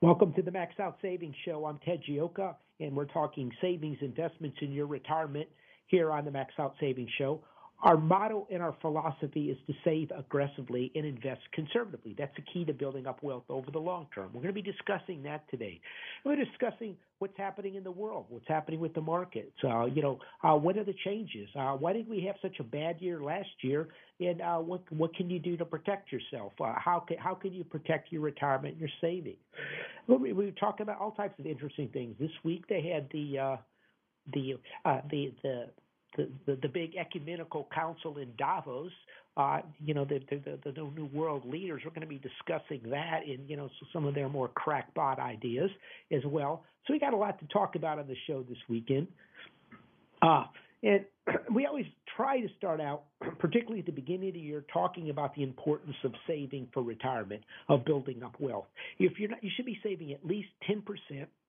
Welcome to the Max Out Savings Show. I'm Ted Gioka, and we're talking savings investments in your retirement here on the Max Out Savings Show. Our motto and our philosophy is to save aggressively and invest conservatively. That's the key to building up wealth over the long term. We're going to be discussing that today. We're discussing what's happening in the world, what's happening with the markets. Uh, you know, uh, what are the changes? Uh, why did we have such a bad year last year? And uh, what what can you do to protect yourself? Uh, how can how can you protect your retirement and your savings? We, we talk about all types of interesting things. This week they had the uh, the the the the, the, big ecumenical council in Davos. Uh, you know, the, the, the, the new world leaders are going to be discussing that and, you know, some of their more crackpot ideas as well. So we got a lot to talk about on the show this weekend. Uh, and we always try to start out, particularly at the beginning of the year, talking about the importance of saving for retirement, of building up wealth. If you're not, you should be saving at least 10%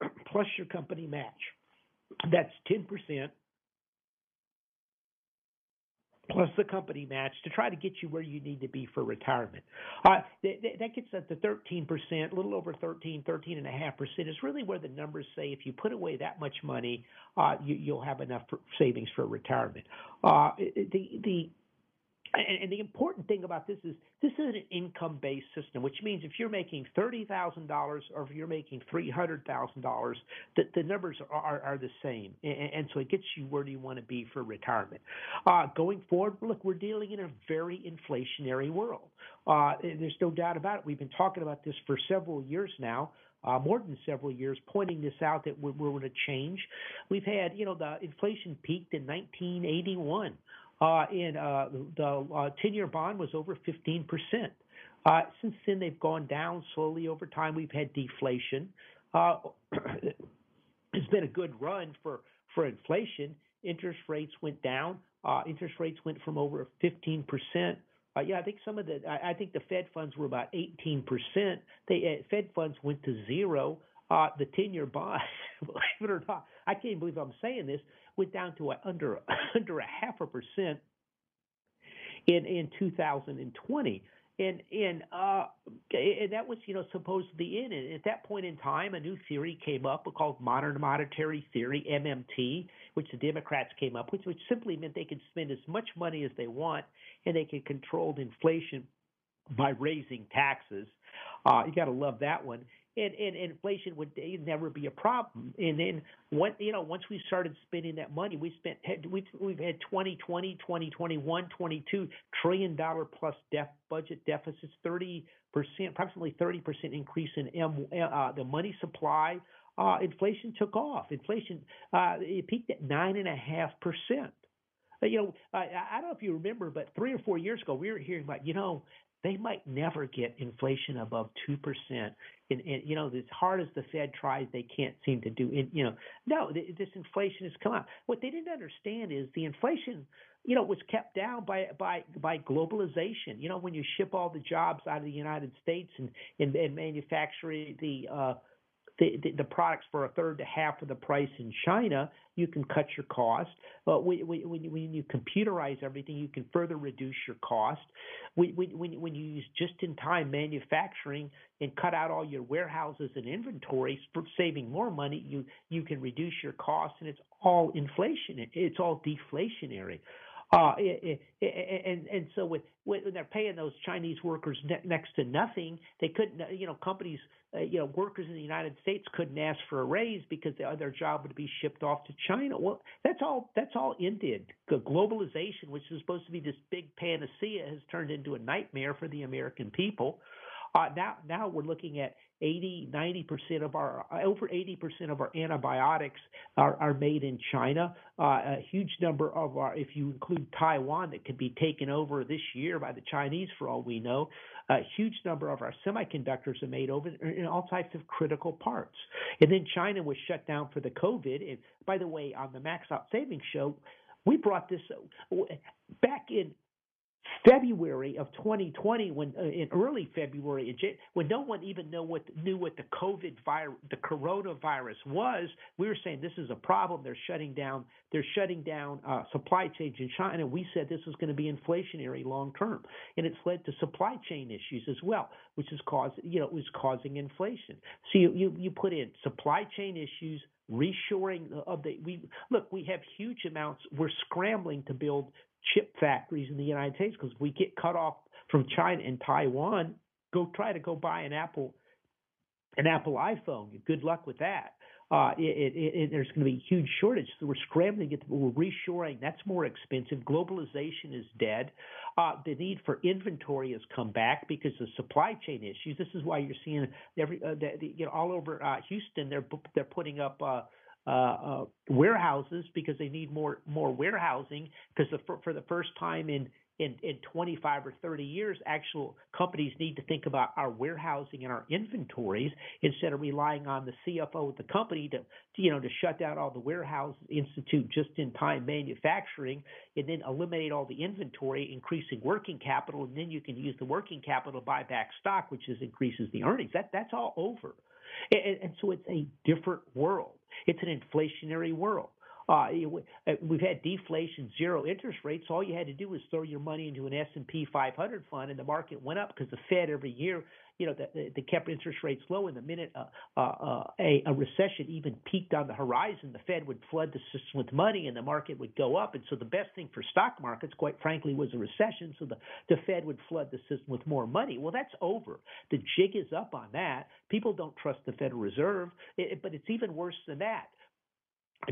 plus your company match. That's 10% plus the company match to try to get you where you need to be for retirement. Uh, that, that gets up to 13%, a little over 13, 13.5% is really where the numbers say if you put away that much money, uh, you, you'll have enough savings for retirement. Uh, the, the and, and the important thing about this is this is an income-based system, which means if you're making thirty thousand dollars or if you're making three hundred thousand dollars, the, the numbers are, are the same, and, and so it gets you where do you want to be for retirement. Uh, going forward, look, we're dealing in a very inflationary world. Uh, there's no doubt about it. We've been talking about this for several years now. Uh, more than several years, pointing this out that we're, we're going to change. We've had, you know, the inflation peaked in 1981. Uh, and uh, the uh, 10-year bond was over 15%. Uh, since then, they've gone down slowly over time. We've had deflation. Uh, it's been a good run for, for inflation. Interest rates went down. Uh, interest rates went from over 15%. Uh, yeah, I think some of the, I, think the Fed funds were about 18%. The uh, Fed funds went to zero. Uh, the 10 year bond, believe it or not, I can't believe I'm saying this, went down to a, under under a half a percent in in 2020 and and uh and that was you know supposedly in it. At that point in time a new theory came up called modern monetary theory MMT which the democrats came up with which simply meant they could spend as much money as they want and they could control inflation by raising taxes. Uh you got to love that one and, and, inflation would never be a problem. And then you know, once we started spending that money, we spent we've we've had 2020, 2021, 22 trillion dollar plus def, budget deficits, 30 percent, approximately 30 percent increase in M, uh, the money supply. Uh, inflation took off. Inflation uh, it peaked at nine and a half percent. You know, I, I don't know if you remember, but three or four years ago, we were hearing about, you know, they might never get inflation above two percent. And, and you know, as hard as the Fed tries, they can't seem to do. And, you know, no, this inflation has come out. What they didn't understand is the inflation, you know, was kept down by by by globalization. You know, when you ship all the jobs out of the United States and and, and manufacture the uh, the, the, the, products for a third to half of the price in China, you can cut your cost. But when, when, when you computerize everything, you can further reduce your cost. When, when, when you use just-in-time manufacturing and cut out all your warehouses and inventories for saving more money, you you can reduce your costs, and it's all inflation. It's all deflationary. Uh, eh, eh, eh, and and so with when they're paying those Chinese workers ne- next to nothing, they couldn't. Uh, you know, companies, uh, you know, workers in the United States couldn't ask for a raise because their job would be shipped off to China. Well, that's all. That's all ended. Globalization, which is supposed to be this big panacea, has turned into a nightmare for the American people. Uh, now, now we're looking at 80, 90 percent of our over 80 percent of our antibiotics are, are made in China. Uh, a huge number of our, if you include Taiwan, that could be taken over this year by the Chinese, for all we know. A huge number of our semiconductors are made over in all types of critical parts. And then China was shut down for the COVID. And by the way, on the Max Out Savings Show, we brought this back in February of 2020, when uh, in early February, when no one even know what knew what the COVID virus, the coronavirus was, we were saying this is a problem. They're shutting down. They're shutting down uh, supply chains in China. We said this was going to be inflationary long term, and it's led to supply chain issues as well, which is caused you know was causing inflation. So you you, you put in supply chain issues, reshoring of the we look we have huge amounts we're scrambling to build chip factories in the United States because we get cut off from China and Taiwan, go try to go buy an Apple an Apple iPhone. Good luck with that. Uh, it, it, it, there's going to be a huge shortage. So we're scrambling to get, the, we're reshoring. That's more expensive. Globalization is dead. Uh, the need for inventory has come back because of supply chain issues. This is why you're seeing every, uh, the, the, you know, all over uh, Houston, they're, they're putting up, uh, uh, warehouses because they need more more warehousing because for, for the first time in, in in 25 or 30 years, actual companies need to think about our warehousing and our inventories instead of relying on the CFO of the company to, you know to shut down all the warehouse, institute just-in-time manufacturing, and then eliminate all the inventory, increasing working capital, and then you can use the working capital to buy back stock, which is increases the earnings. That that's all over. And, and so it's a different world. It's an inflationary world. Uh, uh, we've had deflation, zero interest rates. All you had to do was throw your money into an S and P 500 fund, and the market went up because the Fed every year, you know, they, they kept interest rates low. And the minute uh, uh, uh, a, a recession even peaked on the horizon, the Fed would flood the system with money, and the market would go up. And so the best thing for stock markets, quite frankly, was a recession. So the the Fed would flood the system with more money. Well, that's over. The jig is up on that. People don't trust the Federal Reserve, it, but it's even worse than that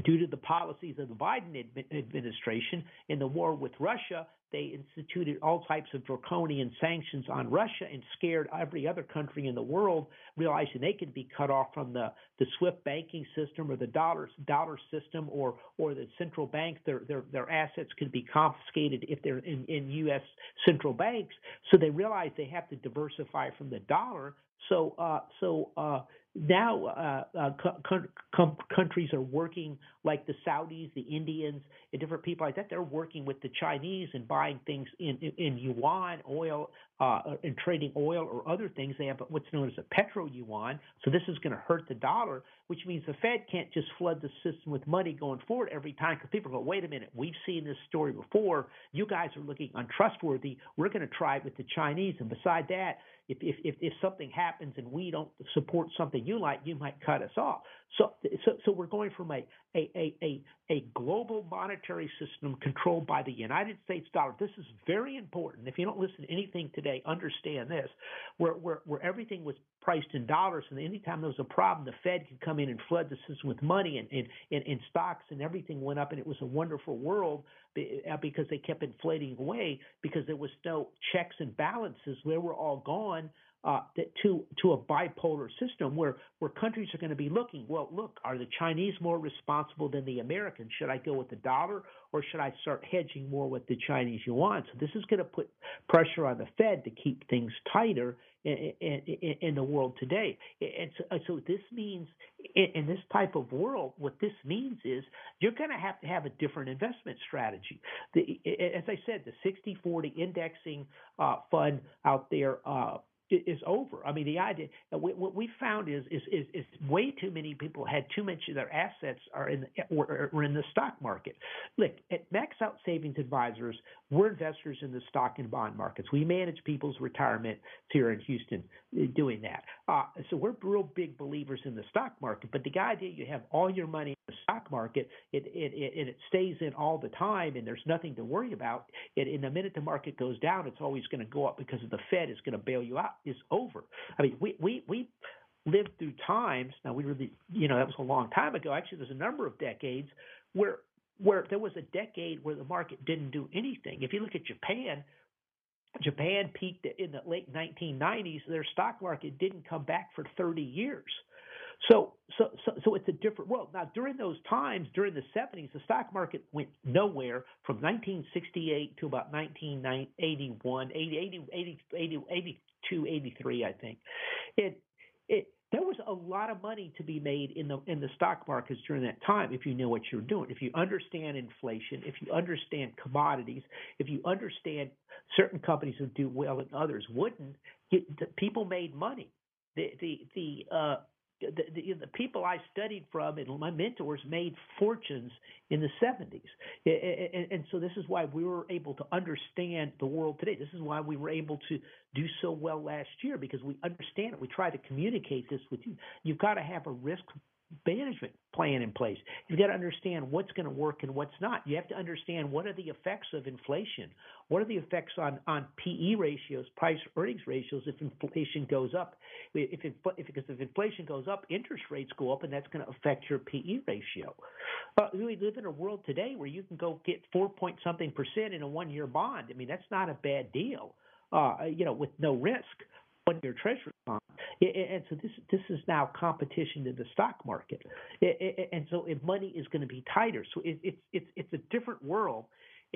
due to the policies of the Biden administration in the war with Russia, they instituted all types of draconian sanctions on Russia and scared every other country in the world, realizing they could be cut off from the, the SWIFT banking system or the dollar dollar system or or the central banks. Their their their assets could be confiscated if they're in, in U.S. central banks. So they realized they have to diversify from the dollar. So uh, so uh, now uh, uh, co- co- countries are working like the Saudis, the Indians, and different people like that. They're working with the Chinese and buying things in in, in yuan, oil, uh, and trading oil or other things. They have what's known as a petro yuan. So this is going to hurt the dollar, which means the Fed can't just flood the system with money going forward every time because people go, wait a minute, we've seen this story before. You guys are looking untrustworthy. We're going to try it with the Chinese, and beside that if, if, if, if something happens and we don't support something you like, you might cut us off. So, so, so we're going from a, a, a, a, a global monetary system controlled by the United States dollar. This is very important. If you don't listen to anything today, understand this, where, where, where everything was priced in dollars, and anytime there was a problem, the Fed could come in and flood the system with money, and, and, and, and stocks and everything went up, and it was a wonderful world uh, because they kept inflating away because there was no checks and balances. They were all gone uh, to to a bipolar system where where countries are going to be looking. Well, look, are the Chinese more responsible than the Americans? Should I go with the dollar or should I start hedging more with the Chinese yuan? So this is going to put pressure on the Fed to keep things tighter in, in, in the world today. And so, so this means in, in this type of world, what this means is you're going to have to have a different investment strategy. The, as I said, the 60-40 indexing uh, fund out there. Uh, is over. I mean, the idea what we found is is is, is way too many people had too much of their assets are in the, were, in the stock market. Look, at Max Out Savings Advisors, we're investors in the stock and bond markets. We manage people's retirement here in Houston, doing that. Uh, so we're real big believers in the stock market. But the idea you have all your money in the stock market, it it it, it stays in all the time, and there's nothing to worry about. It, in the minute the market goes down, it's always going to go up because the Fed is going to bail you out is over. I mean, we we we lived through times. Now we really, you know, that was a long time ago. Actually, there's a number of decades where where there was a decade where the market didn't do anything. If you look at Japan, Japan peaked in the late 1990s. Their stock market didn't come back for 30 years. So, so, so, so it's a different world. Now, during those times, during the 70s, the stock market went nowhere from 1968 to about 1981, 80, 80, 80, 80, 82, 83, I think. It, it, there was a lot of money to be made in the in the stock markets during that time if you know what you're doing. If you understand inflation, if you understand commodities, if you understand certain companies would do well and others wouldn't, people made money. The the the uh, the, the, the, people I studied from and my mentors made fortunes in the 70s. And, and, so this is why we were able to understand the world today. This is why we were able to do so well last year because we understand it. We try to communicate this with you. You've got to have a risk management plan in place. You've got to understand what's going to work and what's not. You have to understand what are the effects of inflation. What are the effects on, on PE ratios, price earnings ratios, if inflation goes up? If, if, because if inflation goes up, interest rates go up, and that's going to affect your PE ratio. Uh, we live in a world today where you can go get four point something percent in a one year bond. I mean, that's not a bad deal. Uh, you know, with no risk on your treasury bond. And so this this is now competition in the stock market, and so if money is going to be tighter. So it's it's it's a different world.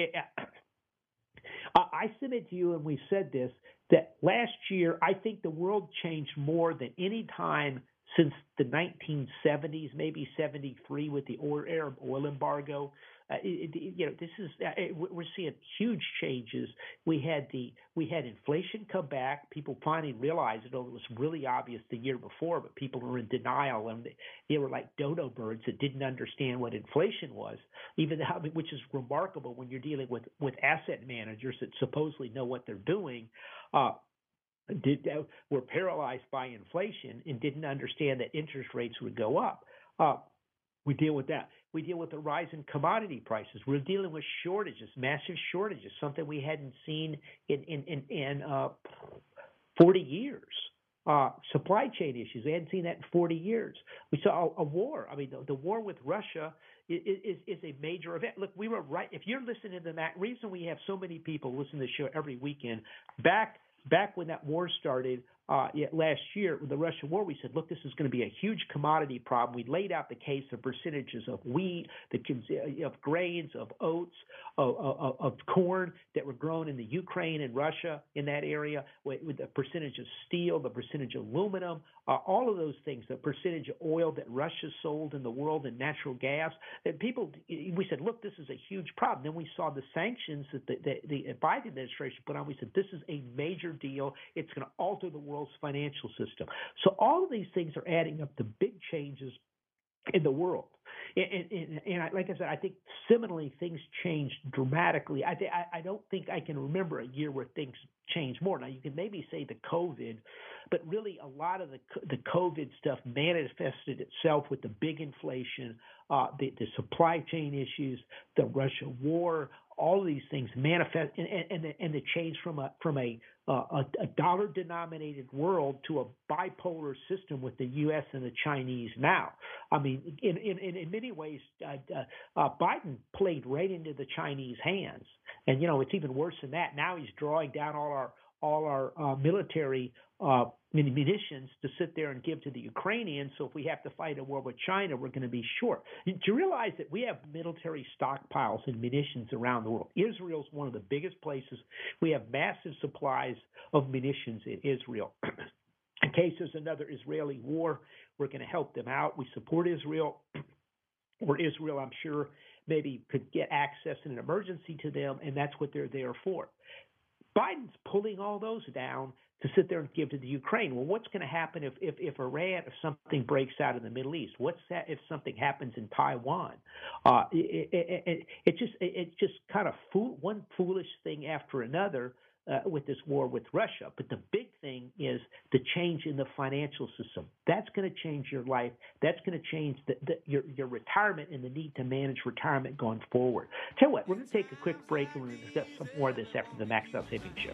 I submit to you, and we said this, that last year I think the world changed more than any time since the 1970s, maybe 73 with the Arab oil embargo. Uh, you know, this is we're seeing huge changes. We had the we had inflation come back. People finally realized it. It was really obvious the year before, but people were in denial and they were like dodo birds that didn't understand what inflation was. Even though, which is remarkable when you're dealing with with asset managers that supposedly know what they're doing. Uh, did uh, were paralyzed by inflation and didn't understand that interest rates would go up. Uh, we deal with that. We deal with the rise in commodity prices. We're dealing with shortages, massive shortages, something we hadn't seen in in in, in uh, 40 years. Uh, supply chain issues. We hadn't seen that in 40 years. We saw a, a war. I mean, the, the, war with Russia is, is, is a major event. Look, we were right. If you're listening to that, reason we have so many people listen to the show every weekend. Back back when that war started, uh, last year with the Russian war, we said, look, this is going to be a huge commodity problem. We laid out the case of percentages of wheat, the uh, of grains, of oats, of, of, of corn that were grown in the Ukraine and Russia in that area, with, with the percentage of steel, the percentage of aluminum, uh, all of those things, the percentage of oil that Russia sold in the world and natural gas. And people, we said, look, this is a huge problem. Then we saw the sanctions that the, the, the Biden administration put on. We said, this is a major deal. It's going to alter the world world's financial system. So all of these things are adding up to big changes in the world. And, and, and I, like I said, I think similarly things changed dramatically. I, th- I, don't think I can remember a year where things changed more. Now you can maybe say the COVID, but really a lot of the the COVID stuff manifested itself with the big inflation, uh, the the supply chain issues, the Russia war, all of these things manifest and, and, the, and the change from a from a, uh, a dollar denominated world to a bipolar system with the U.S. and the Chinese now. I mean, in in, in many ways, uh, uh, Biden played right into the Chinese hands, and you know it's even worse than that. Now he's drawing down all our all our uh, military uh, munitions to sit there and give to the Ukrainians. So if we have to fight a war with China, we're going to be short. Do you realize that we have military stockpiles and munitions around the world? Israel's one of the biggest places. We have massive supplies of munitions in Israel. in case there's another Israeli war, we're going to help them out. We support Israel. or Israel, I'm sure, maybe could get access in an emergency to them, and that's what they're there for. Biden's pulling all those down to sit there and give to the Ukraine. Well, what's going to happen if, if, if Iran, if something breaks out in the Middle East? What's that if something happens in Taiwan? Uh, it, it, it, it just it, just kind of fool, one foolish thing after another uh, with this war with Russia. But the big thing is the change in the financial system. That's going to change your life. That's going to change the, the, your your retirement and the need to manage retirement going forward. Tell you what, we're going to take a quick break and we're going to discuss some more of this after the Max Out Savings Show.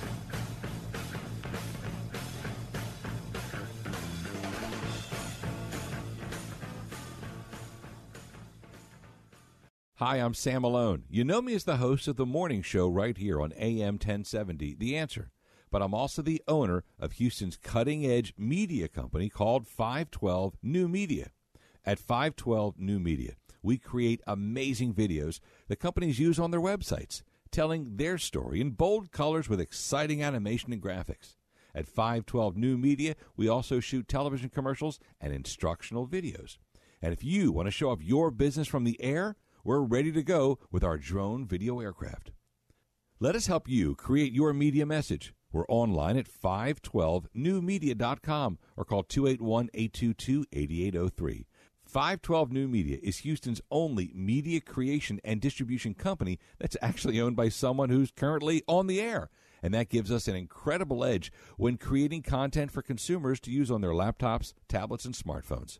Hi, I'm Sam Malone. You know me as the host of the morning show right here on AM 1070, The Answer. But I'm also the owner of Houston's cutting edge media company called 512 New Media. At 512 New Media, we create amazing videos that companies use on their websites, telling their story in bold colors with exciting animation and graphics. At 512 New Media, we also shoot television commercials and instructional videos. And if you want to show off your business from the air, we're ready to go with our drone video aircraft. Let us help you create your media message. We're online at 512newmedia.com or call 281 822 8803. 512 New Media is Houston's only media creation and distribution company that's actually owned by someone who's currently on the air. And that gives us an incredible edge when creating content for consumers to use on their laptops, tablets, and smartphones.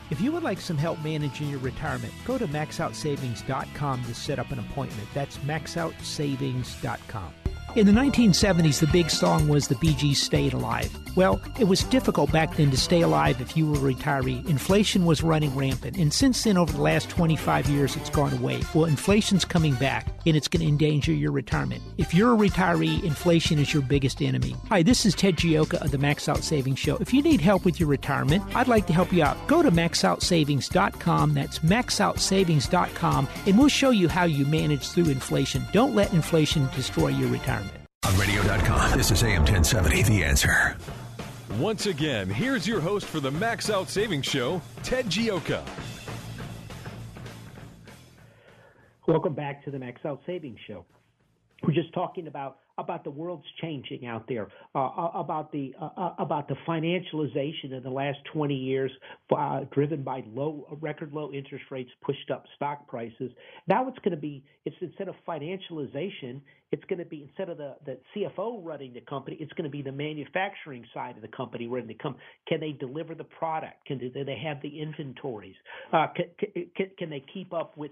If you would like some help managing your retirement, go to maxoutsavings.com to set up an appointment. That's maxoutsavings.com. In the 1970s, the big song was the Bee Gees Stayin' Alive. Well, it was difficult back then to stay alive if you were a retiree. Inflation was running rampant, and since then, over the last 25 years, it's gone away. Well, inflation's coming back, and it's going to endanger your retirement. If you're a retiree, inflation is your biggest enemy. Hi, this is Ted Gioka of the Max Out Savings Show. If you need help with your retirement, I'd like to help you out. Go to maxoutsavings.com. That's maxoutsavings.com, and we'll show you how you manage through inflation. Don't let inflation destroy your retirement. On radio.com, this is AM 1070, The Answer. Once again, here's your host for the Max Out Savings Show, Ted Gioka. Welcome back to the Max Out Savings Show. We're just talking about about the world's changing out there, uh, uh about the uh, uh, about the financialization in the last 20 years, uh, driven by low record low interest rates, pushed up stock prices. Now it's going to be it's instead of financialization, it's going to be instead of the the CFO running the company, it's going to be the manufacturing side of the company running the company. Can they deliver the product? Can they, do they have the inventories? Uh, can, can, can they keep up with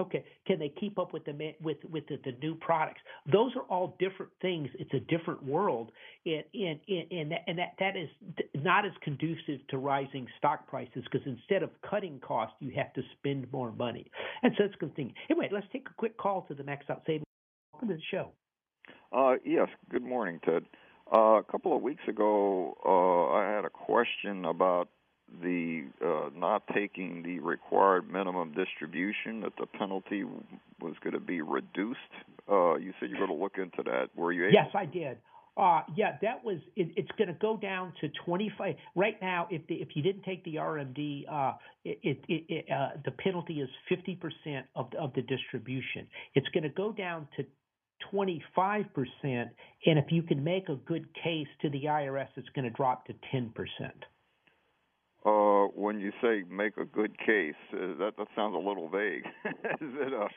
Okay, can they keep up with the with with the, the, new products? Those are all different things. It's a different world, and and and that, and that that is not as conducive to rising stock prices because instead of cutting costs, you have to spend more money, and so it's a good thing. Anyway, let's take a quick call to the Max Out Savings. Welcome to the show. Uh, yes. Good morning, Ted. Uh, a couple of weeks ago, uh, I had a question about the uh, not taking the required minimum distribution that the penalty was going to be reduced. Uh, you said you're going to look into that. Were you able? Yes, I did. Uh, yeah, that was. It, it's going to go down to 25. Right now, if the, if you didn't take the RMD, uh, it, it, it uh, the penalty is 50% of of the distribution. It's going to go down to 25%, and if you can make a good case to the IRS, it's going to drop to 10%. Uh, when you say make a good case, uh, that that sounds a little vague. is it a?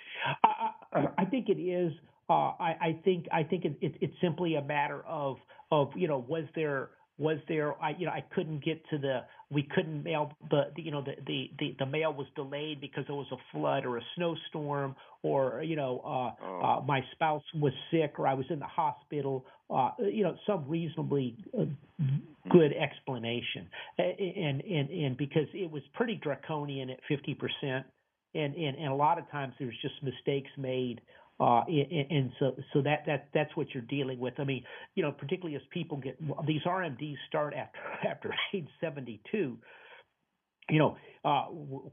I, I think it is. uh, I, I think I think it, it, it's simply a matter of of you know was there was there I you know I couldn't get to the we couldn't mail the, the you know the, the the the mail was delayed because there was a flood or a snowstorm or you know uh, oh. uh my spouse was sick or I was in the hospital uh you know some reasonably uh, good explanation and and and because it was pretty draconian at 50% and and and a lot of times there's just mistakes made uh, and, and so, so that that that's what you're dealing with. I mean, you know, particularly as people get these RMDs start after after age 72. You know, uh,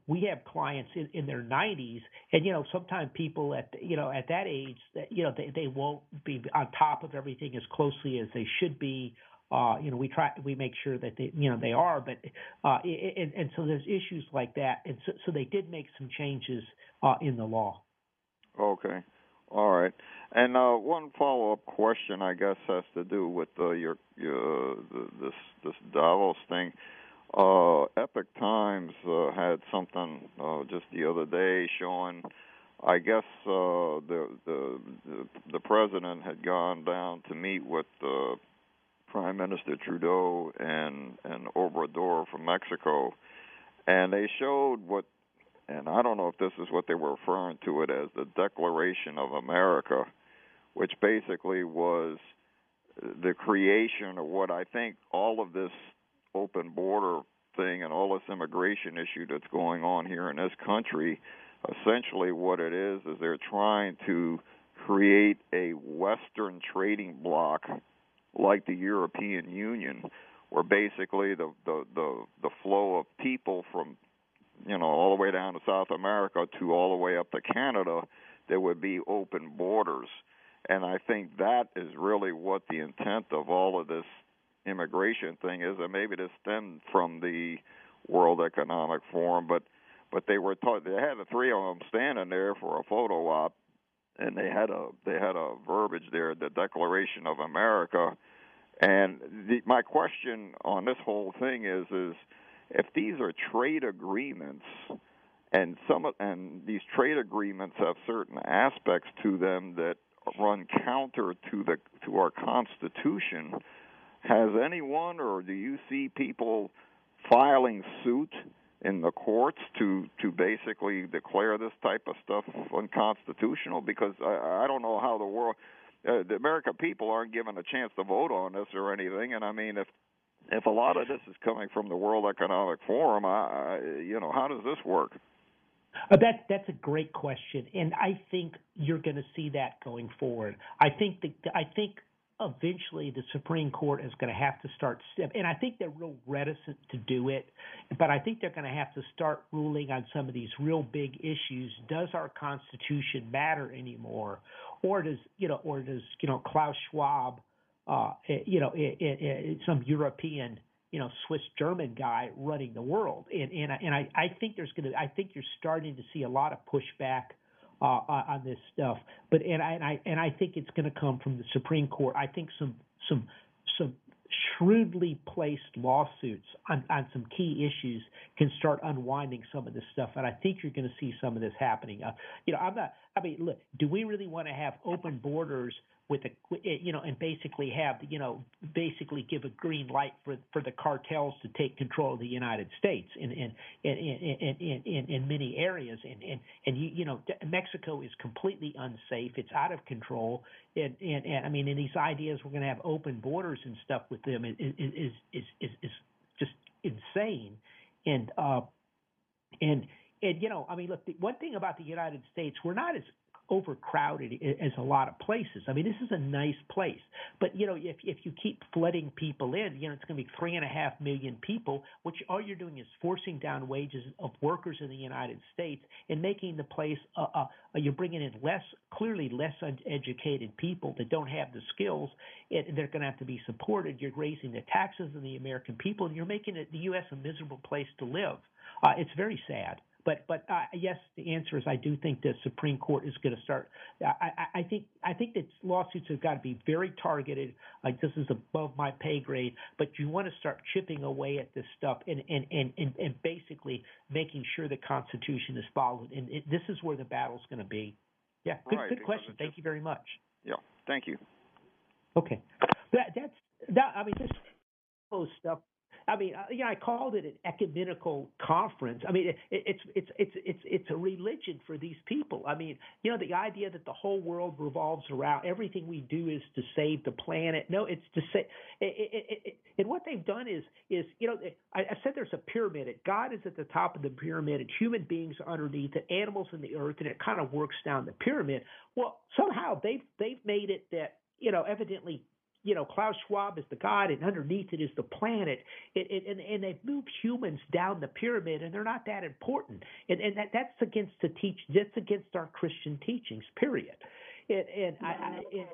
we have clients in, in their 90s, and you know, sometimes people at you know at that age, that you know, they they won't be on top of everything as closely as they should be. Uh, you know, we try, we make sure that they, you know, they are, but, uh, and, and so there's issues like that. And so, so they did make some changes, uh, in the law. Okay. All right. And uh, one follow-up question, I guess, has to do with uh, your your this this Davos thing. Uh, Epoch Times uh, had something uh, just the other day showing. I guess uh, the, the the the president had gone down to meet with uh, Prime Minister Trudeau and and Obrador from Mexico, and they showed what and I don't know if this is what they were referring to it as the Declaration of America, which basically was the creation of what I think all of this open border thing and all this immigration issue that's going on here in this country. Essentially, what it is is they're trying to create a Western trading bloc like the European Union, where basically the the the, the flow of people from you know, all the way down to South America to all the way up to Canada, there would be open borders. And I think that is really what the intent of all of this immigration thing is. And maybe this stemmed from the World Economic Forum, but but they were taught they had the three of them standing there for a photo op, and they had a they had a verbiage there, the Declaration of America. And the, my question on this whole thing is is if these are trade agreements and some and these trade agreements have certain aspects to them that run counter to the to our constitution has anyone or do you see people filing suit in the courts to to basically declare this type of stuff unconstitutional because I, I don't know how the world uh, the American people aren't given a chance to vote on this or anything and I mean if if a lot of this is coming from the World Economic Forum, I, you know, how does this work? Uh, that that's a great question, and I think you're going to see that going forward. I think the, I think eventually the Supreme Court is going to have to start, and I think they're real reticent to do it, but I think they're going to have to start ruling on some of these real big issues. Does our Constitution matter anymore, or does you know, or does you know Klaus Schwab? uh, you know, it, it, it, some European, you know, Swiss German guy running the world. And and I, and I, I think there's going to I think you're starting to see a lot of pushback uh, on this stuff. But and I and I and I think it's going to come from the Supreme Court. I think some some some shrewdly placed lawsuits on, on some key issues can start unwinding some of this stuff. And I think you're going to see some of this happening. Uh, you know, I'm not. I mean, look, do we really want to have open borders with a you know and basically have you know basically give a green light for for the cartels to take control of the United States in in in in in, in, in many areas. And and and you, you know Mexico is completely unsafe. It's out of control. And and, and I mean and these ideas we're going to have open borders and stuff with them is is is is, is just insane. And uh and and you know, I mean, look, the one thing about the United States, we're not as overcrowded as a lot of places. I mean, this is a nice place, but you know, if if you keep flooding people in, you know, it's going to be three and a half million people, which all you're doing is forcing down wages of workers in the United States and making the place. Uh, uh, you're bringing in less, clearly less educated people that don't have the skills, they're going to have to be supported. You're raising the taxes of the American people, and you're making it, the U.S. a miserable place to live. Uh, it's very sad. But but uh, yes, the answer is I do think the Supreme Court is going to start. I, I, I think I think that lawsuits have got to be very targeted. Like this is above my pay grade, but you want to start chipping away at this stuff and and and and, and basically making sure the Constitution is followed. And it, this is where the battle's going to be. Yeah, good, right, good question. Thank you very much. Yeah, thank you. Okay, that that's that. I mean, this stuff I mean, uh, know, I called it an ecumenical conference. I mean, it, it's it's it's it's it's a religion for these people. I mean, you know, the idea that the whole world revolves around everything we do is to save the planet. No, it's to say. It, it, and what they've done is is you know, I, I said there's a pyramid. God is at the top of the pyramid, and human beings are underneath it, animals in the earth, and it kind of works down the pyramid. Well, somehow they've they've made it that you know, evidently you know, Klaus Schwab is the god, and underneath it is the planet. It, it, and, and they've moved humans down the pyramid, and they're not that important. And, and that, that's against the teach. That's against our Christian teachings. Period. And, and I, I and,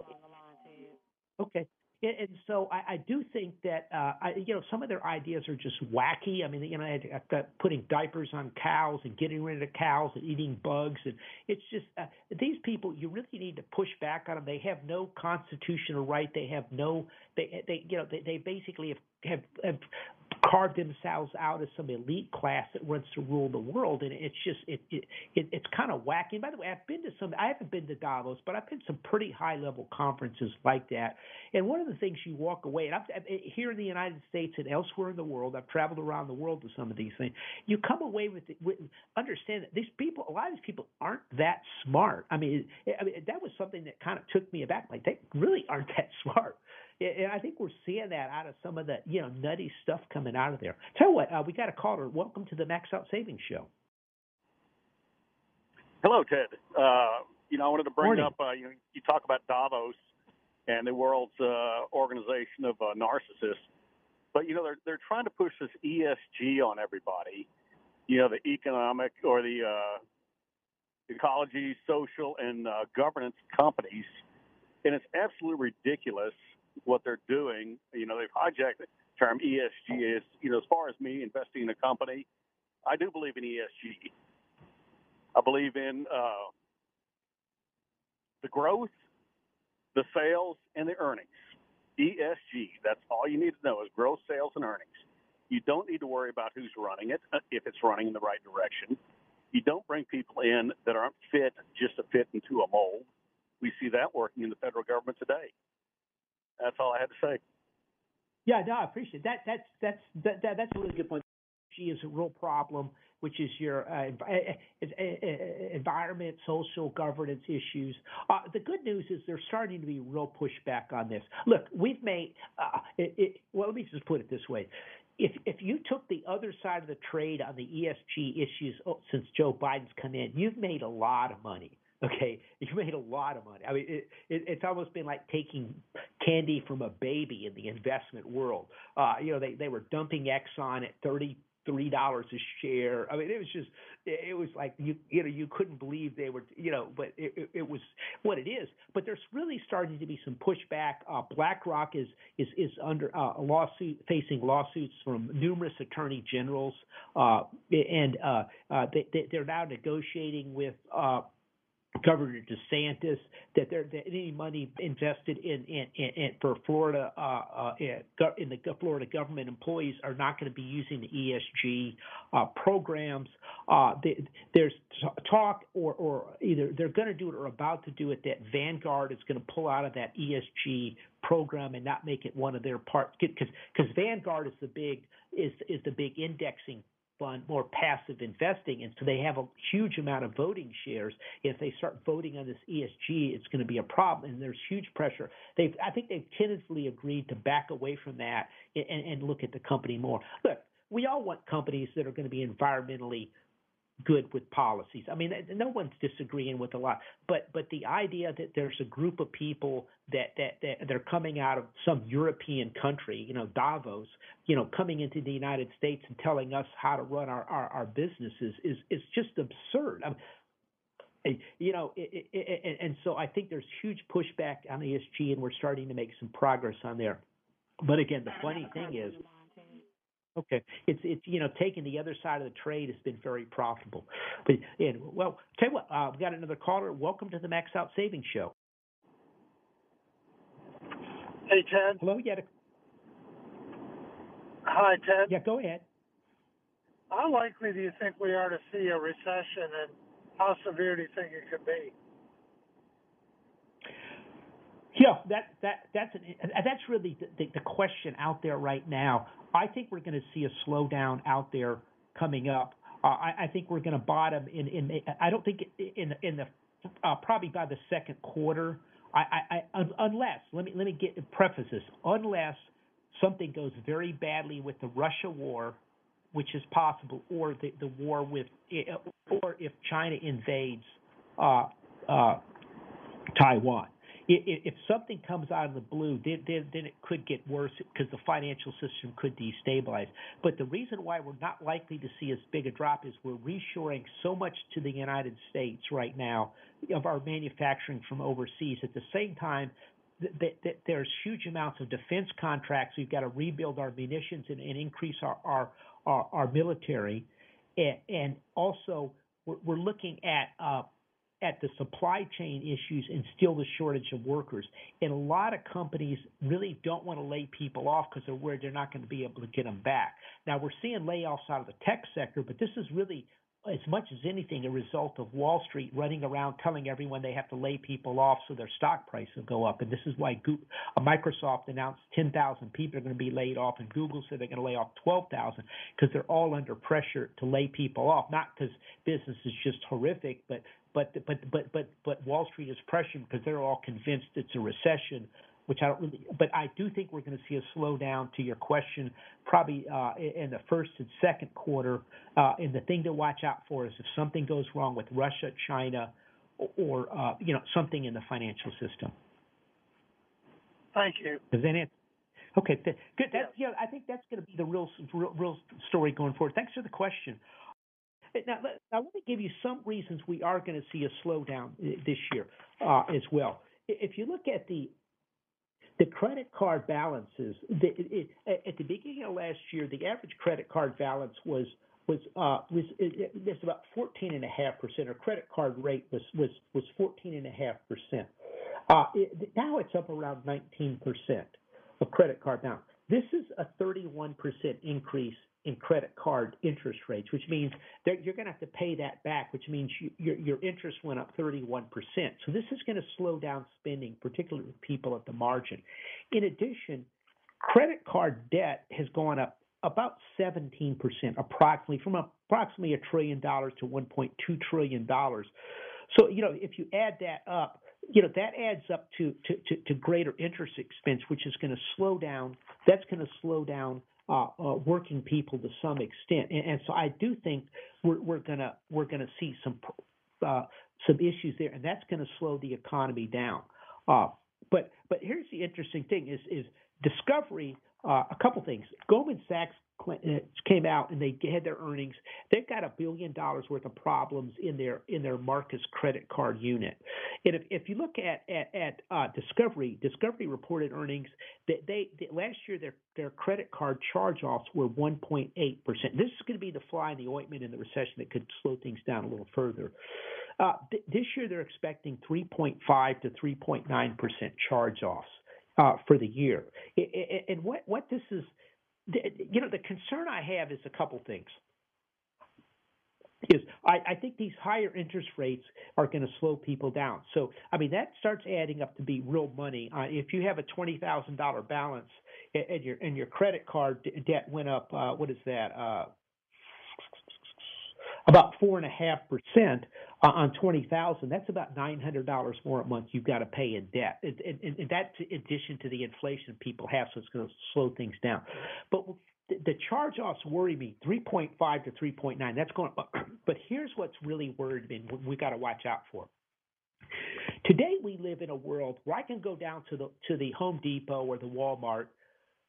okay. And, so I, I do think that uh, I, you know some of their ideas are just wacky. I mean, you know, putting diapers on cows and getting rid of the cows and eating bugs, and it's just uh, these people. You really need to push back on them. They have no constitutional right. They have no. They they you know they, they basically have have, have carved themselves out as some elite class that wants to rule the world, and it's just it, it, it it's kind of wacky. By the way, I've been to some. I haven't been to Davos, but I've been to some pretty high level conferences like that. And one of the things you walk away, and I've, here in the United States and elsewhere in the world, I've traveled around the world to some of these things. You come away with, it, with understand that these people, a lot of these people aren't that smart. I mean, I mean that was something that kind of took me aback. Like they really aren't that smart. And I think we're seeing that out of some of the you know nutty stuff coming out of there. Tell you what, uh, we got a caller. Welcome to the Max Out Savings Show. Hello, Ted. Uh, you know, I wanted to bring Morning. up. Uh, you know, you talk about Davos and the world's uh, organization of uh, narcissists, but you know they're they're trying to push this ESG on everybody. You know, the economic or the uh, ecology, social, and uh, governance companies, and it's absolutely ridiculous what they're doing. You know, they've hijacked the term ESG. Is you know, as far as me investing in a company, I do believe in ESG. I believe in uh, the growth, the sales, and the earnings. ESG. That's all you need to know is growth, sales, and earnings. You don't need to worry about who's running it uh, if it's running in the right direction. You don't bring people in that aren't fit just to fit into a mold. We see that working in the federal government today. That's all I had to say. Yeah, no, I appreciate that. That's that's that, that that's a really good point. She is a real problem, which is your uh, environment, social governance issues. Uh, the good news is there's starting to be real pushback on this. Look, we've made. Uh, it, it, well, let me just put it this way: if if you took the other side of the trade on the ESG issues oh, since Joe Biden's come in, you've made a lot of money. Okay, you made a lot of money. I mean, it, it, it's almost been like taking candy from a baby in the investment world. Uh, you know, they they were dumping Exxon at thirty three dollars a share. I mean, it was just it was like you you know you couldn't believe they were you know, but it, it, it was what it is. But there's really starting to be some pushback. Uh, BlackRock is is is under uh, lawsuit facing lawsuits from numerous attorney generals, uh, and uh, uh, they, they're now negotiating with. Uh, Governor DeSantis that there that any money invested in in, in, in for Florida uh, uh, in the Florida government employees are not going to be using the ESG uh, programs. Uh, they, there's talk or or either they're going to do it or about to do it that Vanguard is going to pull out of that ESG program and not make it one of their parts because because Vanguard is the big is is the big indexing fund more passive investing, and so they have a huge amount of voting shares. If they start voting on this ESG, it's going to be a problem, and there's huge pressure. They've, I think, they've tentatively agreed to back away from that and, and look at the company more. Look, we all want companies that are going to be environmentally good with policies. I mean, no one's disagreeing with a lot, but but the idea that there's a group of people that that, that they're coming out of some European country, you know, Davos, you know, coming into the United States and telling us how to run our our, our businesses is is just absurd. I mean, you know, it, it, it, and so I think there's huge pushback on ESG, and we're starting to make some progress on there. But again, the funny thing is Okay, it's it's you know taking the other side of the trade has been very profitable. But and well, tell you what, uh, we got another caller. Welcome to the Max Out Savings Show. Hey Ted. Hello, yeah. Hi Ted. Yeah, go ahead. How likely do you think we are to see a recession, and how severe do you think it could be? Yeah, that that that's an, that's really the, the, the question out there right now. I think we're going to see a slowdown out there coming up. Uh, I, I think we're going to bottom in in. I don't think in in the uh, probably by the second quarter. I, I, I unless let me let me get preface this unless something goes very badly with the Russia war, which is possible, or the, the war with or if China invades uh, uh, Taiwan if something comes out of the blue, then, then, then it could get worse because the financial system could destabilize. But the reason why we're not likely to see as big a drop is we're reshoring so much to the United States right now of our manufacturing from overseas. At the same time, that, that there's huge amounts of defense contracts. We've got to rebuild our munitions and, and increase our our, our, our military, and, and also we're, we're looking at uh, at the supply chain issues and still the shortage of workers. And a lot of companies really don't want to lay people off because they're worried they're not going to be able to get them back. Now we're seeing layoffs out of the tech sector, but this is really as much as anything a result of Wall Street running around telling everyone they have to lay people off so their stock price will go up. And this is why uh, Microsoft announced 10,000 people are going to be laid off, and Google said they're going to lay off 12,000 because they're all under pressure to lay people off. Not because business is just horrific, but but but but but but Wall Street is pressuring because they're all convinced it's a recession, which I don't really. But I do think we're going to see a slowdown. To your question, probably uh, in the first and second quarter. Uh, and the thing to watch out for is if something goes wrong with Russia, China, or uh, you know something in the financial system. Thank you. Does that answer? Okay, good. That's, yeah, I think that's going to be the real, real, real story going forward. Thanks for the question. Now, I want to give you some reasons we are going to see a slowdown uh, this year uh, as well. If you look at the the credit card balances, the, it, at the beginning of last year, the average credit card balance was was uh, was it, it's about fourteen and a half percent. Our credit card rate was was was fourteen and a half percent. Uh, now it's up around nineteen percent of credit card balance. This is a thirty one percent increase in credit card interest rates, which means that you're going to have to pay that back, which means you, your, your interest went up 31%. So this is going to slow down spending, particularly with people at the margin. In addition, credit card debt has gone up about 17%, approximately from approximately a trillion dollars to 1.2 trillion dollars. So you know, if you add that up, you know that adds up to to, to, to greater interest expense, which is going to slow down. That's going to slow down uh, uh, working people to some extent, and, and so I do think we're, we're gonna we're gonna see some uh, some issues there, and that's going to slow the economy down. Uh, but but here's the interesting thing: is is discovery. Uh, a couple things. Goldman Sachs came out and they had their earnings. They've got a billion dollars worth of problems in their in their Marcus credit card unit. And if, if you look at at, at uh, Discovery, Discovery reported earnings that they, they last year their their credit card charge offs were 1.8 percent. This is going to be the fly in the ointment in the recession that could slow things down a little further. Uh, th- this year they're expecting 3.5 to 3.9 percent charge offs uh, for the year. And what what this is you know, the concern I have is a couple things. Is I, I think these higher interest rates are going to slow people down. So I mean that starts adding up to be real money. Uh, if you have a twenty thousand dollar balance and your and your credit card debt went up, uh, what is that? Uh, about four and a half percent uh, on twenty thousand. That's about nine hundred dollars more a month you've got to pay in debt, and, and, and that's in addition to the inflation people have, so it's going to slow things down. But the charge-offs worry me. Three point five to three point nine. That's going. up. But here's what's really worried me. We got to watch out for. Today we live in a world where I can go down to the to the Home Depot or the Walmart,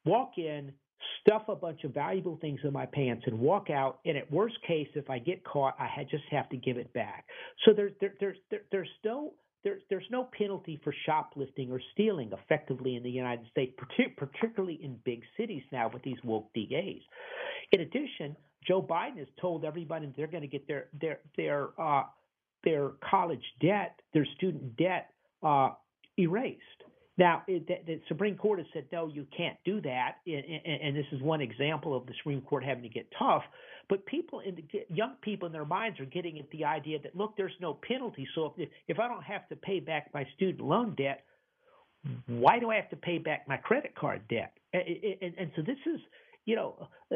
walk in, stuff a bunch of valuable things in my pants and walk out and at worst case if i get caught i just have to give it back so there's there, there's there, there's no there's there's no penalty for shoplifting or stealing effectively in the United States, particularly in big cities now with these woke DAs. In addition, Joe Biden has told everybody they're going to get their their their uh, their college debt, their student debt uh, erased. Now, the, the Supreme Court has said, no, you can't do that. And, and, and, this is one example of the Supreme Court having to get tough. But people, in the, young people in their minds are getting at the idea that, look, there's no penalty. So if, if I don't have to pay back my student loan debt, why do I have to pay back my credit card debt? And, and, and so this is, you know, uh,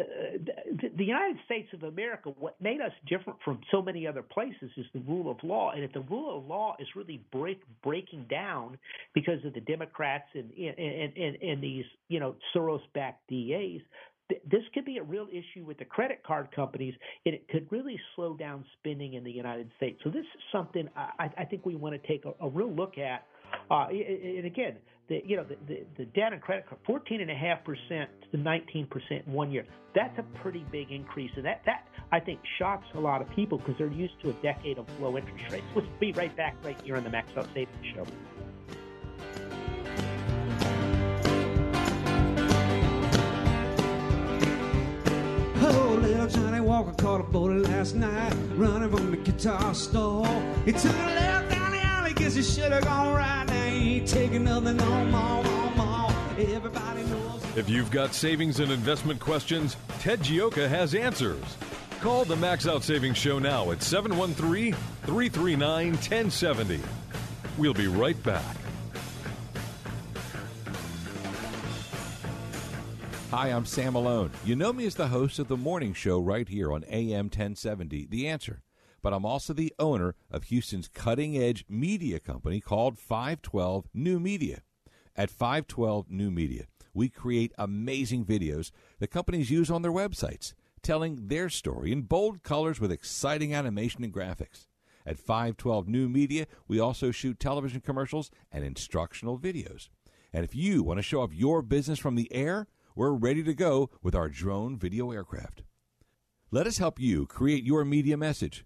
the, the United States of America. What made us different from so many other places is the rule of law, and if the rule of law is really break, breaking down because of the Democrats and and and, and these, you know, Soros-backed DAs, this could be a real issue with the credit card companies, and it could really slow down spending in the United States. So this is something I, I think we want to take a, a real look at. Uh, and again, the you know the, the, the debt and credit card, fourteen and a half percent to nineteen percent one year. That's a pretty big increase, and that that I think shocks a lot of people because they're used to a decade of low interest rates. We'll be right back right here on the Max Out Savings Show. Oh, Johnny Walker caught a bullet last night, running from the guitar store. He took a left guess he should have gone right. Now he ain't taking nothing no more, no more. Everybody knows. If you've got savings and investment questions, Ted Gioka has answers. Call the Max Out Savings Show now at 713 339 1070. We'll be right back. Hi, I'm Sam Malone. You know me as the host of the morning show right here on AM 1070, The Answer. But I'm also the owner of Houston's cutting edge media company called 512 New Media. At 512 New Media, we create amazing videos that companies use on their websites, telling their story in bold colors with exciting animation and graphics. At 512 New Media, we also shoot television commercials and instructional videos. And if you want to show off your business from the air, we're ready to go with our drone video aircraft. Let us help you create your media message.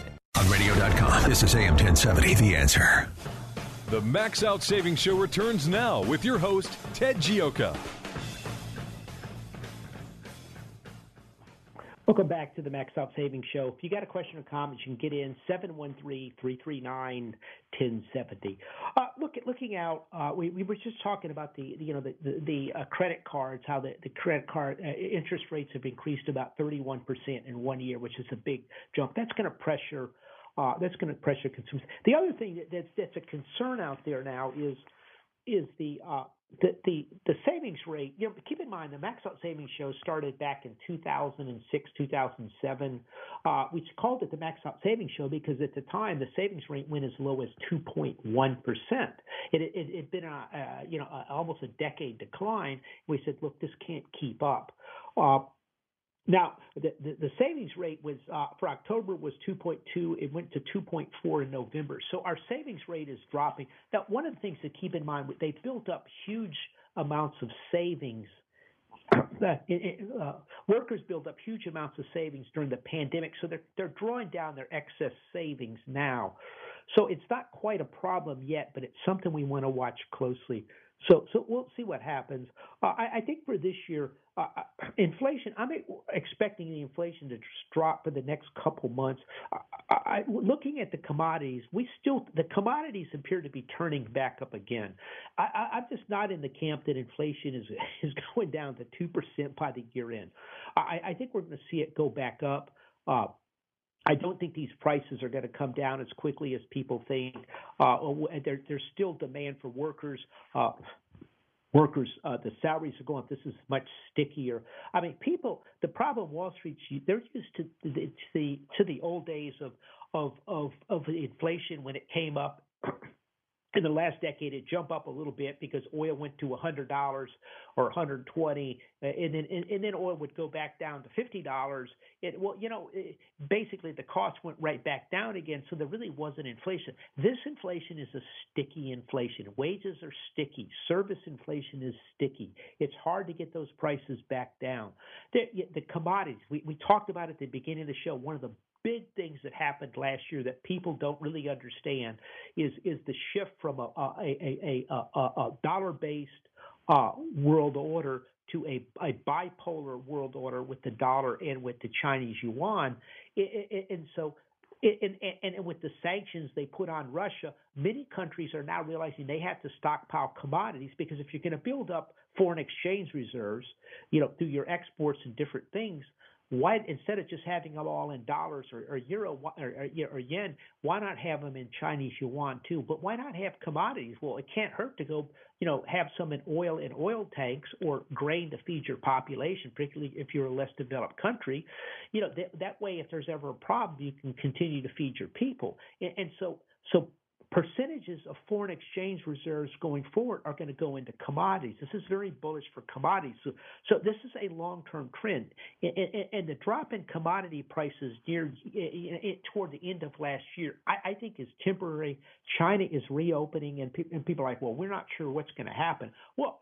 On radio.com, this is AM 1070, The Answer. The Max Out Savings Show returns now with your host, Ted Gioka. Welcome back to the Max Savings Show. If you got a question or comment, you can get in 713-339-1070. Uh, look looking out. Uh, we, we were just talking about the, the you know the the, the uh, credit cards, how the, the credit card uh, interest rates have increased about 31 percent in one year, which is a big jump. That's going to pressure. Uh, that's going to pressure consumers. The other thing that, that's that's a concern out there now is is the uh, the, the the savings rate. You know, keep in mind the Max Out Savings Show started back in 2006, 2007. Uh, we called it the Max Out Savings Show because at the time the savings rate went as low as 2.1 percent. It it had been a, a you know a, almost a decade decline. We said, look, this can't keep up. Uh, now, the, the, the, savings rate was uh, for October was 2.2. It went to 2.4 in November. So our savings rate is dropping. Now, one of the things to keep in mind, they built up huge amounts of savings. Uh, workers built up huge amounts of savings during the pandemic, so they're they're drawing down their excess savings now. So it's not quite a problem yet, but it's something we want to watch closely. So, so we'll see what happens. Uh, I, I, think for this year, uh, inflation. I'm expecting the inflation to drop for the next couple months. I, I, looking at the commodities, we still the commodities appear to be turning back up again. I, am just not in the camp that inflation is is going down to two percent by the year end. I, I think we're going to see it go back up. Uh, I don't think these prices are going to come down as quickly as people think. Uh, there, there's still demand for workers. Uh, workers, uh, the salaries are going up. This is much stickier. I mean, people. The problem Wall Street, they're used to the to the, to the old days of of of of inflation when it came up in the last decade it jumped up a little bit because oil went to $100 or 120 uh, and then and, and then oil would go back down to $50 it well you know it, basically the cost went right back down again so there really wasn't inflation. This inflation is a sticky inflation. Wages are sticky. Service inflation is sticky. It's hard to get those prices back down. The, the commodities we, we talked about at the beginning of the show one of the big things that happened last year that people don't really understand is is the shift from a a a a, a dollar based uh, world order to a, a bipolar world order with the dollar and with the Chinese yuan, and so. And, and, and with the sanctions they put on Russia, many countries are now realizing they have to stockpile commodities because if you're going to build up foreign exchange reserves, you know, through your exports and different things, why instead of just having them all in dollars or, or euro or, or, or, yen, why not have them in Chinese yuan too? But why not have commodities? Well, it can't hurt to go, you know, have some in oil in oil tanks or grain to feed your population, particularly if you're a less developed country. You know, that, that way, if there's ever a problem, you can continue to feed your people. And, and so, so percentages of foreign exchange reserves going forward are going to go into commodities. This is very bullish for commodities. So, so this is a long-term trend. And, and, the drop in commodity prices near toward the end of last year, I, I think is temporary. China is reopening, and, pe- and people are like, well, we're not sure what's going to happen. Well,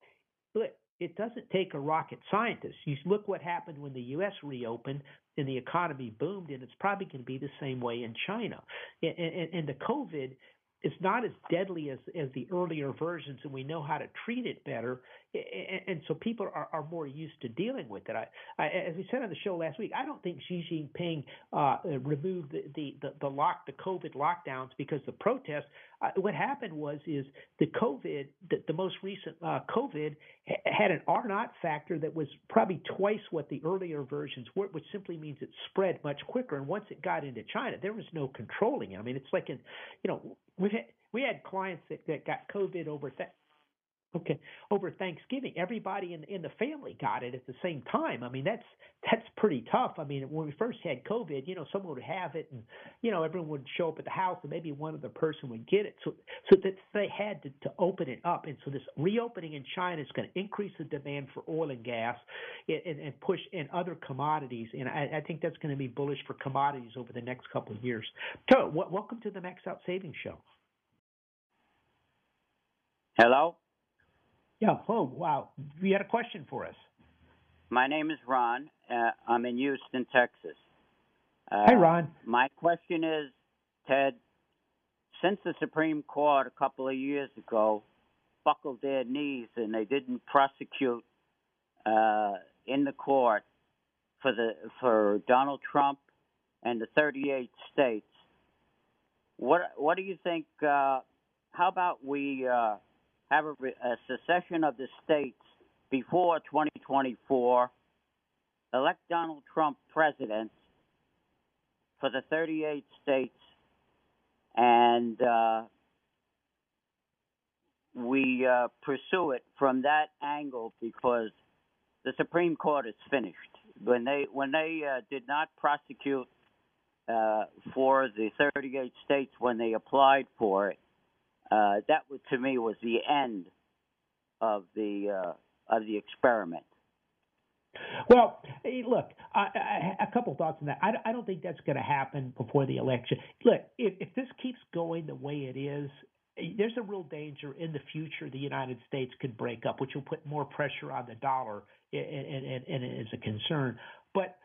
look, it doesn't take a rocket scientist. You look what happened when the U.S. reopened and the economy boomed, and it's probably going to be the same way in China. And, and, and the COVID it's not as deadly as, as the earlier versions, and we know how to treat it better. And, so people are, are more used to dealing with it. I, I, as we said on the show last week, I don't think Xi Jinping uh, removed the, the, the, the lock the COVID lockdowns because the protests. Uh, what happened was is the COVID, the, the most recent uh, COVID ha- had an R naught factor that was probably twice what the earlier versions were, which simply means it spread much quicker. And once it got into China, there was no controlling it. I mean, it's like in, you know, we had we had clients that, that got COVID over th- Okay. Over Thanksgiving, everybody in in the family got it at the same time. I mean, that's that's pretty tough. I mean, when we first had COVID, you know, someone would have it, and you know, everyone would show up at the house, and maybe one other person would get it. So, so that they had to, to open it up, and so this reopening in China is going to increase the demand for oil and gas, and, and, and push in other commodities. And I, I think that's going to be bullish for commodities over the next couple of years. So, w- welcome to the Max Out Savings Show. Hello. Yeah. Oh, wow. You had a question for us. My name is Ron. Uh, I'm in Houston, Texas. Uh, hey, Ron. My question is, Ted, since the Supreme Court a couple of years ago buckled their knees and they didn't prosecute uh, in the court for the for Donald Trump and the 38 states, what what do you think? Uh, how about we uh, have a, a secession of the states before 2024, elect Donald Trump president for the 38 states, and uh, we uh, pursue it from that angle because the Supreme Court is finished. When they when they uh, did not prosecute uh, for the 38 states when they applied for it, uh, that to me was the end of the uh, of the experiment. Well, look, I, I, a couple thoughts on that. I, I don't think that's going to happen before the election. Look, if, if this keeps going the way it is, there's a real danger in the future the United States could break up, which will put more pressure on the dollar and, and, and, and is a concern. But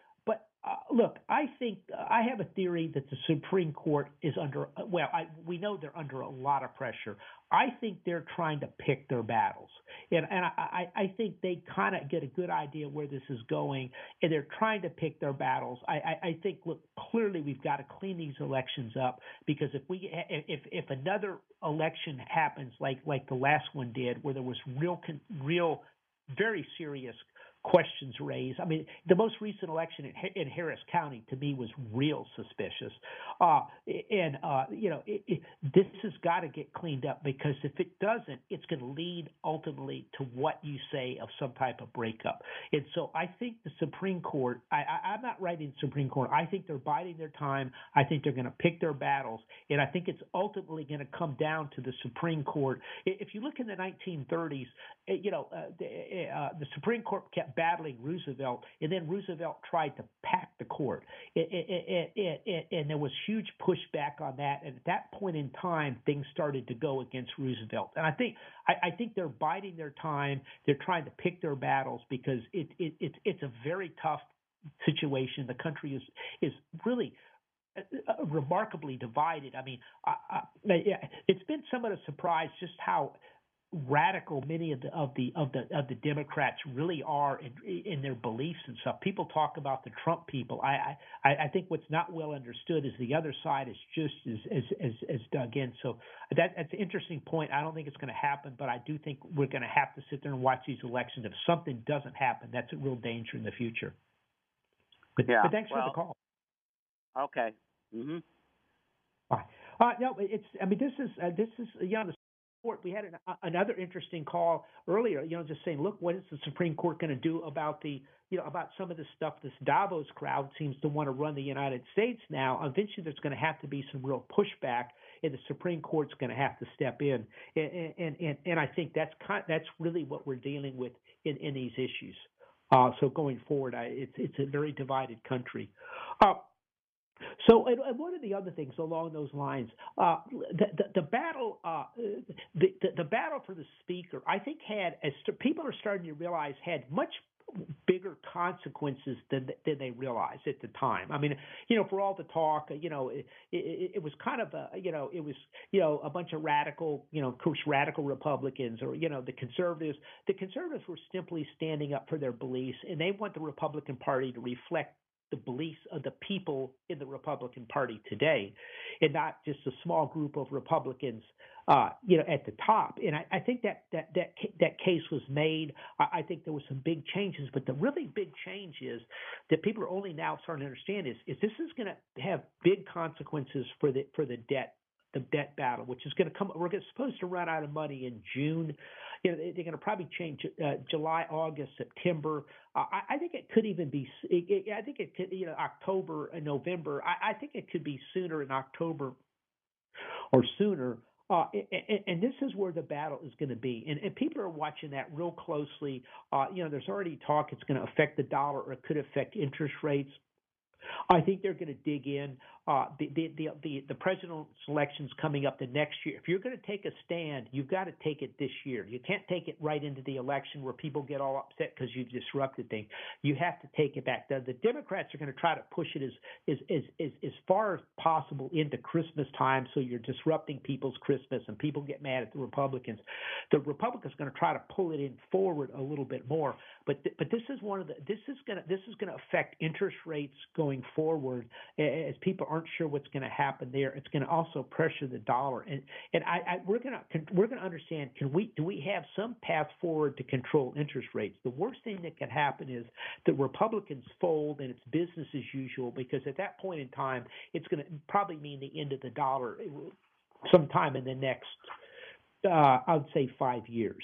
uh, look, I think uh, I have a theory that the Supreme Court is under. Well, I, we know they're under a lot of pressure. I think they're trying to pick their battles, and and I, I think they kind of get a good idea where this is going, and they're trying to pick their battles. I, I, I think look clearly we've got to clean these elections up because if we if if another election happens like like the last one did, where there was real real very serious questions raised. I mean, the most recent election in, in Harris County to me was real suspicious, uh, and uh, you know, it, it, this has got to get cleaned up because if it doesn't, it's going to lead ultimately to what you say of some type of breakup. And so, I think the Supreme Court. I, I, I'm not writing Supreme Court. I think they're biding their time. I think they're going to pick their battles, and I think it's ultimately going to come down to the Supreme Court. If you look in the 1930s, eh, you know, uh, the, eh, uh, the Supreme Court kept battling Roosevelt, and then Roosevelt tried to pack the court, it, it, it, and there was huge pushback on that. And at that point in time, things started to go against Roosevelt. And I think I, I think they're biding their time. They're trying to pick their battles because it, it, it it's a very tough situation. The country is is really uh, uh, remarkably divided. I mean, I, it's been somewhat a surprise just how radical many of the of the of the of the Democrats really are in, in their beliefs and stuff. People talk about the Trump people. I, I I think what's not well understood is the other side is just as as as, as dug in. So that that's an interesting point. I don't think it's going to happen, but I do think we're going to have to sit there and watch these elections. If something doesn't happen, that's a real danger in the future. But, yeah, but thanks well, for the call. Okay. Mhm. Uh, no, it's. I mean, this is uh, this is you know the we had an, another interesting call earlier. You know, just saying, look, what is the Supreme Court going to do about the, you know, about some of the stuff this Davos crowd seems to want to run the United States now? Eventually, there's going to have to be some real pushback, and the Supreme Court's going to have to step in. And and and, and I think that's kind, that's really what we're dealing with in in these issues. Uh, so going forward, I, it's it's a very divided country. Uh, so, and, and, one of the other things along those lines, uh, the, the, the, battle, uh, the, the, the battle for the speaker, I think had as people are starting to realize had much bigger consequences than than they realized at the time. I mean, you know, for all the talk, you know, it, it, it was kind of a, you know, it was, you know, a bunch of radical, you know, of course, radical Republicans or you know, the conservatives. The conservatives were simply standing up for their beliefs, and they want the Republican Party to reflect the beliefs of the people in the Republican Party today, and not just a small group of Republicans, uh, you know, at the top. And I, I think that that that that case was made. I, I think there was some big changes, but the really big change is that people are only now starting to understand is is this is going to have big consequences for the for the debt the debt battle, which is going to come. We're supposed to run out of money in June. You know, they're going to probably change uh, July, August, September. Uh, I, I think it could even be. It, I think it could, you know, October and November. I, I think it could be sooner in October or sooner. Uh, and, and, this is where the battle is going to be. And, and, people are watching that real closely. Uh, you know, there's already talk it's going to affect the dollar or it could affect interest rates. I think they're going to dig in. Uh, the, the, the, the, presidential elections coming up the next year. If you're going to take a stand, you've got to take it this year. You can't take it right into the election where people get all upset because you've disrupted things. You have to take it back. The, the Democrats are going to try to push it as, as, as, as, far as possible into Christmas time so you're disrupting people's Christmas and people get mad at the Republicans. The Republicans are going to try to pull it in forward a little bit more. But, but this is one of the, this is going to, this is going to affect interest rates going forward as people aren't sure what's going to happen there. It's going to also pressure the dollar, and and I, I we're going to we're going to understand. Can we do we have some path forward to control interest rates? The worst thing that can happen is that Republicans fold and it's business as usual because at that point in time, it's going to probably mean the end of the dollar sometime in the next, uh, I'd say, five years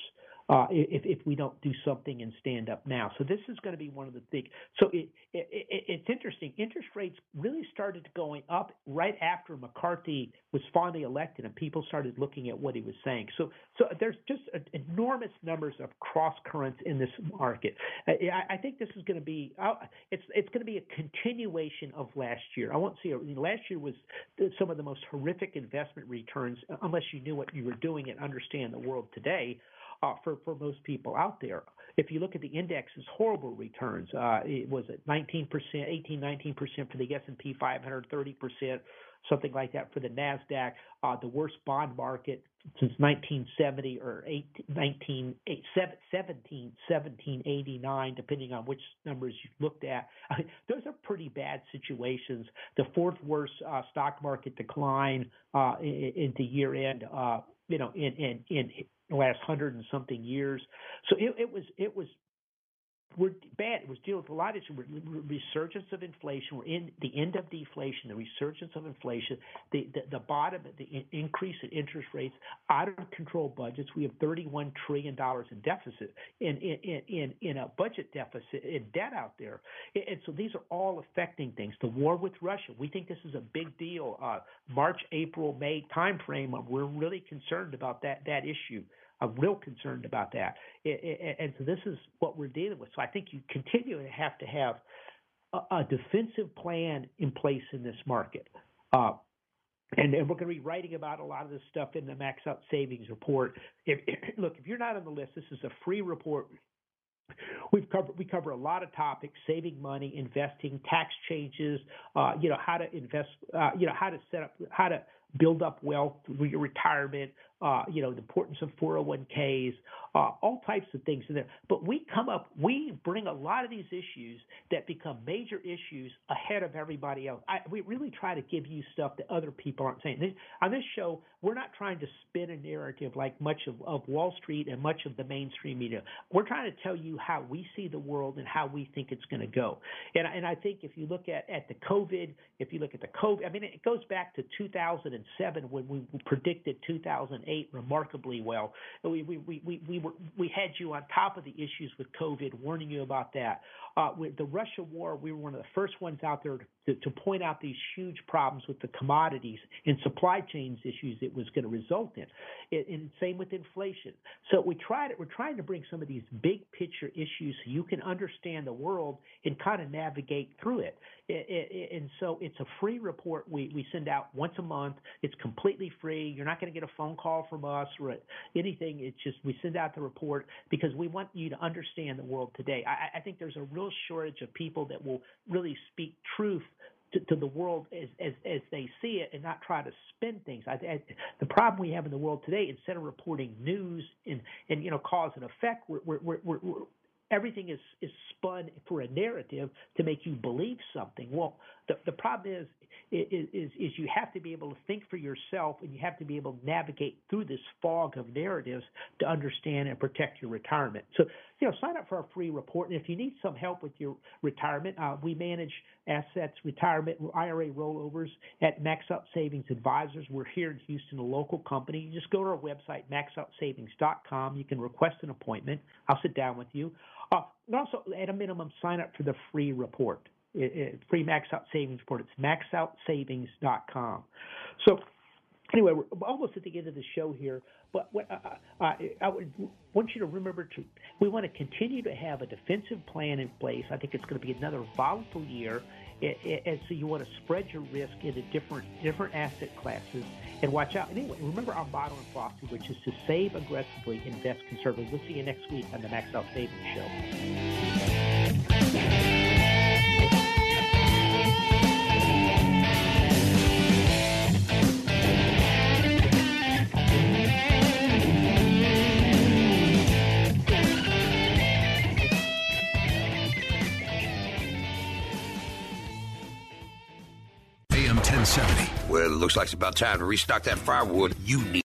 uh, if if we don't do something and stand up now. So this is going to be one of the big. So it, it, it, it's interesting. Interest rates really started going up right after McCarthy was finally elected, and people started looking at what he was saying. So so there's just enormous numbers of cross currents in this market. I, I think this is going to be uh, it's it's going to be a continuation of last year. I won't see. Last year was some of the most horrific investment returns, unless you knew what you were doing and understand the world today. Uh, for for most people out there. If you look at the index's horrible returns, uh, it was at 19%, 18, 19% for the S&P 500, 30%, something like that for the Nasdaq. Uh, the worst bond market since 1970 or 18, 19, 17, 1789, depending on which numbers you looked at. Those are pretty bad situations. The fourth worst uh, stock market decline uh, into year end, uh, you know, in, in, in the last hundred and something years. So it, it was it was we're bad. It was dealing with a lot of issues. Resurgence of inflation. We're in the end of deflation. The resurgence of inflation. The the, the bottom. The increase in interest rates. Out of control budgets. We have 31 trillion dollars in deficit in in in in a budget deficit in debt out there. And so these are all affecting things. The war with Russia. We think this is a big deal. Uh, March, April, May timeframe. We're really concerned about that that issue. I'm real concerned about that. And so this is what we're dealing with. So I think you continue to have to have a defensive plan in place in this market. Uh, and, and, we're going to be writing about a lot of this stuff in the Max Out Savings Report. If, look, if you're not on the list, this is a free report. We've covered we cover a lot of topics: saving money, investing, tax changes, uh, you know how to invest, uh, you know how to set up, how to build up wealth for your retirement, uh, you know, the importance of 401ks, uh, all types of things in there. But we come up, we bring a lot of these issues that become major issues ahead of everybody else. I, we really try to give you stuff that other people aren't saying. This, on this show, we're not trying to spin a narrative like much of, of Wall Street and much of the mainstream media. We're trying to tell you how we see the world and how we think it's going to go. And, and I think if you look at, at the COVID, if you look at the COVID, I mean, it goes back to 2007 when we predicted 2008 2008 remarkably well. We, we, we, we, were, we had you on top of the issues with COVID, warning you about that. Uh, with the Russia war, we were one of the first ones out there to, to point out these huge problems with the commodities and supply chains issues it was going to result in. It, and same with inflation. So we tried. We're trying to bring some of these big picture issues so you can understand the world and kind of navigate through it. it, it and so it's a free report we, we send out once a month. It's completely free. You're not going to get a phone call from us or anything. It's just we send out the report because we want you to understand the world today. I, I think there's a real shortage of people that will really speak truth to, to, the world as, as as they see it and not try to spin things. I, I, the problem we have in the world today, instead of reporting news and and you know cause and effect, we're, we're, we're, we're everything is is spun for a narrative to make you believe something. Well, the the problem is is, is, you have to be able to think for yourself and you have to be able to navigate through this fog of narratives to understand and protect your retirement. So, you know, sign up for our free report. And if you need some help with your retirement, uh, we manage assets, retirement, IRA rollovers at Max Out Savings Advisors. We're here in Houston, a local company. You just go to our website, maxoutsavings.com. You can request an appointment. I'll sit down with you. Uh, and also, at a minimum, sign up for the free report it, it, free max out savings report. It's maxoutsavings.com. So anyway, we're almost at the end of the show here, but uh, uh, I would want you to remember to we want to continue to have a defensive plan in place. I think it's going to be another volatile year, and so you want to spread your risk into different different asset classes and watch out. Anyway, remember our motto in philosophy, which is to save aggressively, invest conservatively. We'll see you next week on the Max Out Savings Show. Looks like it's about time to restock that firewood. You need